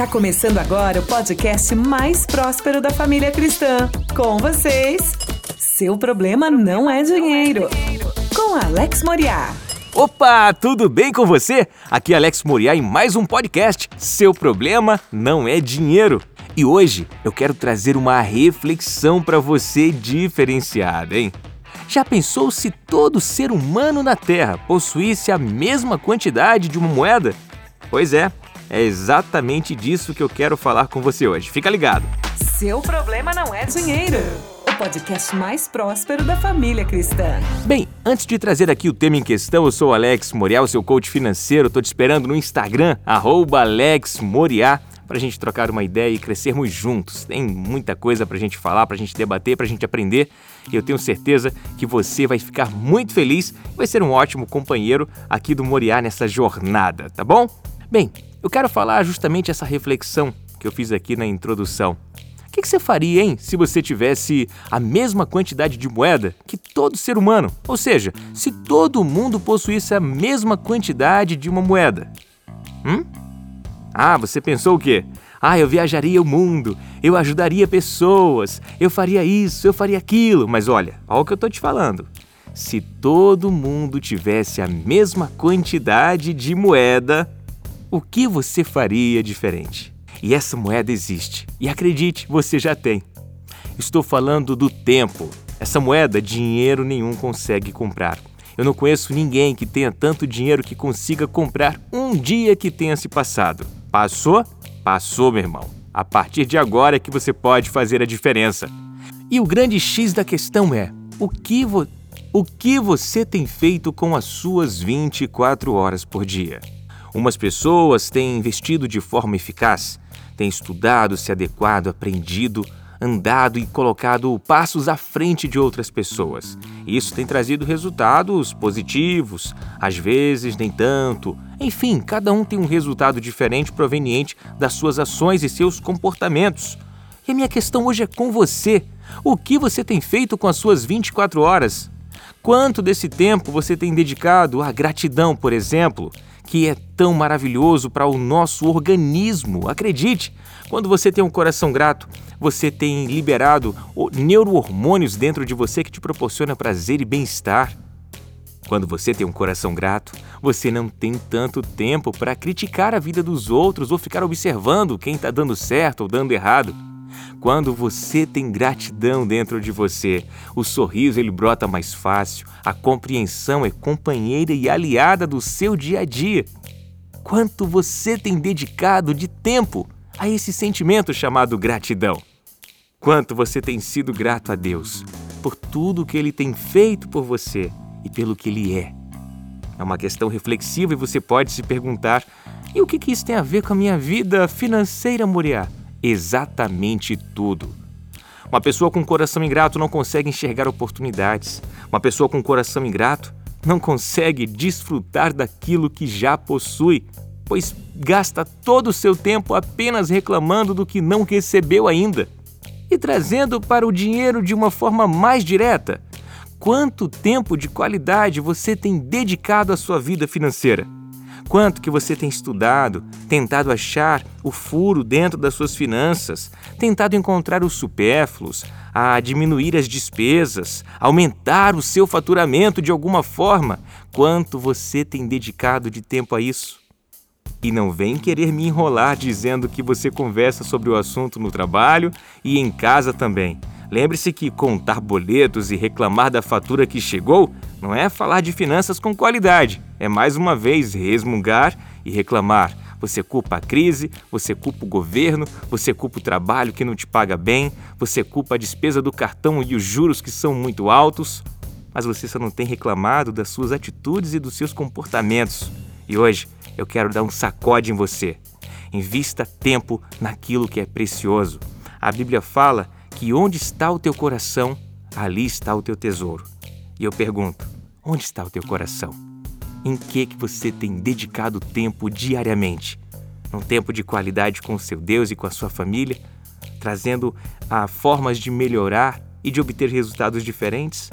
Tá começando agora o podcast mais próspero da família cristã. Com vocês, seu problema não é dinheiro. Com Alex Moriá. Opa, tudo bem com você? Aqui é Alex Moriá em mais um podcast. Seu problema não é dinheiro. E hoje eu quero trazer uma reflexão para você diferenciada, hein? Já pensou se todo ser humano na Terra possuísse a mesma quantidade de uma moeda? Pois é, é exatamente disso que eu quero falar com você hoje. Fica ligado. Seu problema não é dinheiro. O podcast mais próspero da família cristã. Bem, antes de trazer aqui o tema em questão, eu sou o Alex Moriá, seu coach financeiro. Estou te esperando no Instagram, @alexmoriá para a gente trocar uma ideia e crescermos juntos. Tem muita coisa para a gente falar, para a gente debater, para a gente aprender. E eu tenho certeza que você vai ficar muito feliz e vai ser um ótimo companheiro aqui do Moriá nessa jornada, tá bom? Bem, eu quero falar justamente essa reflexão que eu fiz aqui na introdução. O que, que, você faria, hein, se você tivesse a mesma quantidade de moeda que todo ser humano? Ou seja, se todo mundo possuísse a mesma quantidade de uma moeda? Hum? Ah, você pensou o quê? Ah, eu viajaria o mundo, eu ajudaria pessoas, eu faria isso, eu faria aquilo. Mas olha, olha o que eu tô te falando. Se todo mundo tivesse a mesma quantidade de moeda, o que você faria diferente? E essa moeda existe. E acredite, você já tem. Estou falando do tempo. Essa moeda, dinheiro nenhum consegue comprar. Eu não conheço ninguém que tenha tanto dinheiro que consiga comprar um dia que tenha se passado. Passou? Passou, meu irmão. A partir de agora é que você pode fazer a diferença. E o grande X da questão é: o que, vo o que você tem feito com as suas 24 horas por dia? Umas pessoas têm investido de forma eficaz, têm estudado, se adequado, aprendido, andado e colocado passos à frente de outras pessoas. Isso tem trazido resultados positivos, às vezes nem tanto. Enfim, cada um tem um resultado diferente proveniente das suas ações e seus comportamentos. E a minha questão hoje é com você. O que você tem feito com as suas 24 horas? Quanto desse tempo você tem dedicado à gratidão, por exemplo? Que é tão maravilhoso para o nosso organismo. Acredite, quando você tem um coração grato, você tem liberado neurohormônios dentro de você que te proporciona prazer e bem-estar. Quando você tem um coração grato, você não tem tanto tempo para criticar a vida dos outros ou ficar observando quem está dando certo ou dando errado. Quando você tem gratidão dentro de você, o sorriso ele brota mais fácil, a compreensão é companheira e aliada do seu dia a dia. Quanto você tem dedicado de tempo a esse sentimento chamado gratidão? Quanto você tem sido grato a Deus por tudo que ele tem feito por você e pelo que ele é? É uma questão reflexiva e você pode se perguntar: e o que, isso tem a ver com a minha vida financeira, Moriá? Exatamente tudo. Uma pessoa com coração ingrato não consegue enxergar oportunidades. Uma pessoa com coração ingrato não consegue desfrutar daquilo que já possui, pois gasta todo o seu tempo apenas reclamando do que não recebeu ainda. E trazendo para o dinheiro de uma forma mais direta, quanto tempo de qualidade você tem dedicado à sua vida financeira? Quanto que você tem estudado, tentado achar o furo dentro das suas finanças, tentado encontrar os supérfluos, a diminuir as despesas, aumentar o seu faturamento de alguma forma? Quanto você tem dedicado de tempo a isso? E não vem querer me enrolar dizendo que você conversa sobre o assunto no trabalho e em casa também. Lembre-se que contar boletos e reclamar da fatura que chegou não é falar de finanças com qualidade, é mais uma vez resmungar e reclamar. Você culpa a crise, você culpa o governo, você culpa o trabalho que não te paga bem, você culpa a despesa do cartão e os juros que são muito altos, mas você só não tem reclamado das suas atitudes e dos seus comportamentos. E hoje eu quero dar um sacode em você. Invista tempo naquilo que é precioso. A Bíblia fala que onde está o teu coração, ali está o teu tesouro. E eu pergunto, onde está o teu coração? Em que que você tem dedicado tempo diariamente? Um tempo de qualidade com o seu Deus e com a sua família, trazendo a ah, formas de melhorar e de obter resultados diferentes?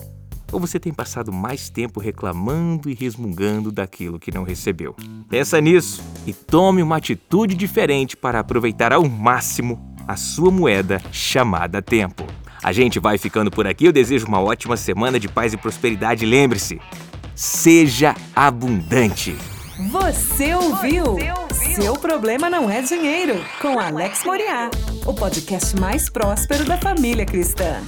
Ou você tem passado mais tempo reclamando e resmungando daquilo que não recebeu? Pensa nisso e tome uma atitude diferente para aproveitar ao máximo a sua moeda chamada tempo. A gente vai ficando por aqui. Eu desejo uma ótima semana de paz e prosperidade. Lembre-se, seja abundante. Você ouviu? Você ouviu? Seu problema não é dinheiro, com Alex Moriá, o podcast mais próspero da família cristã.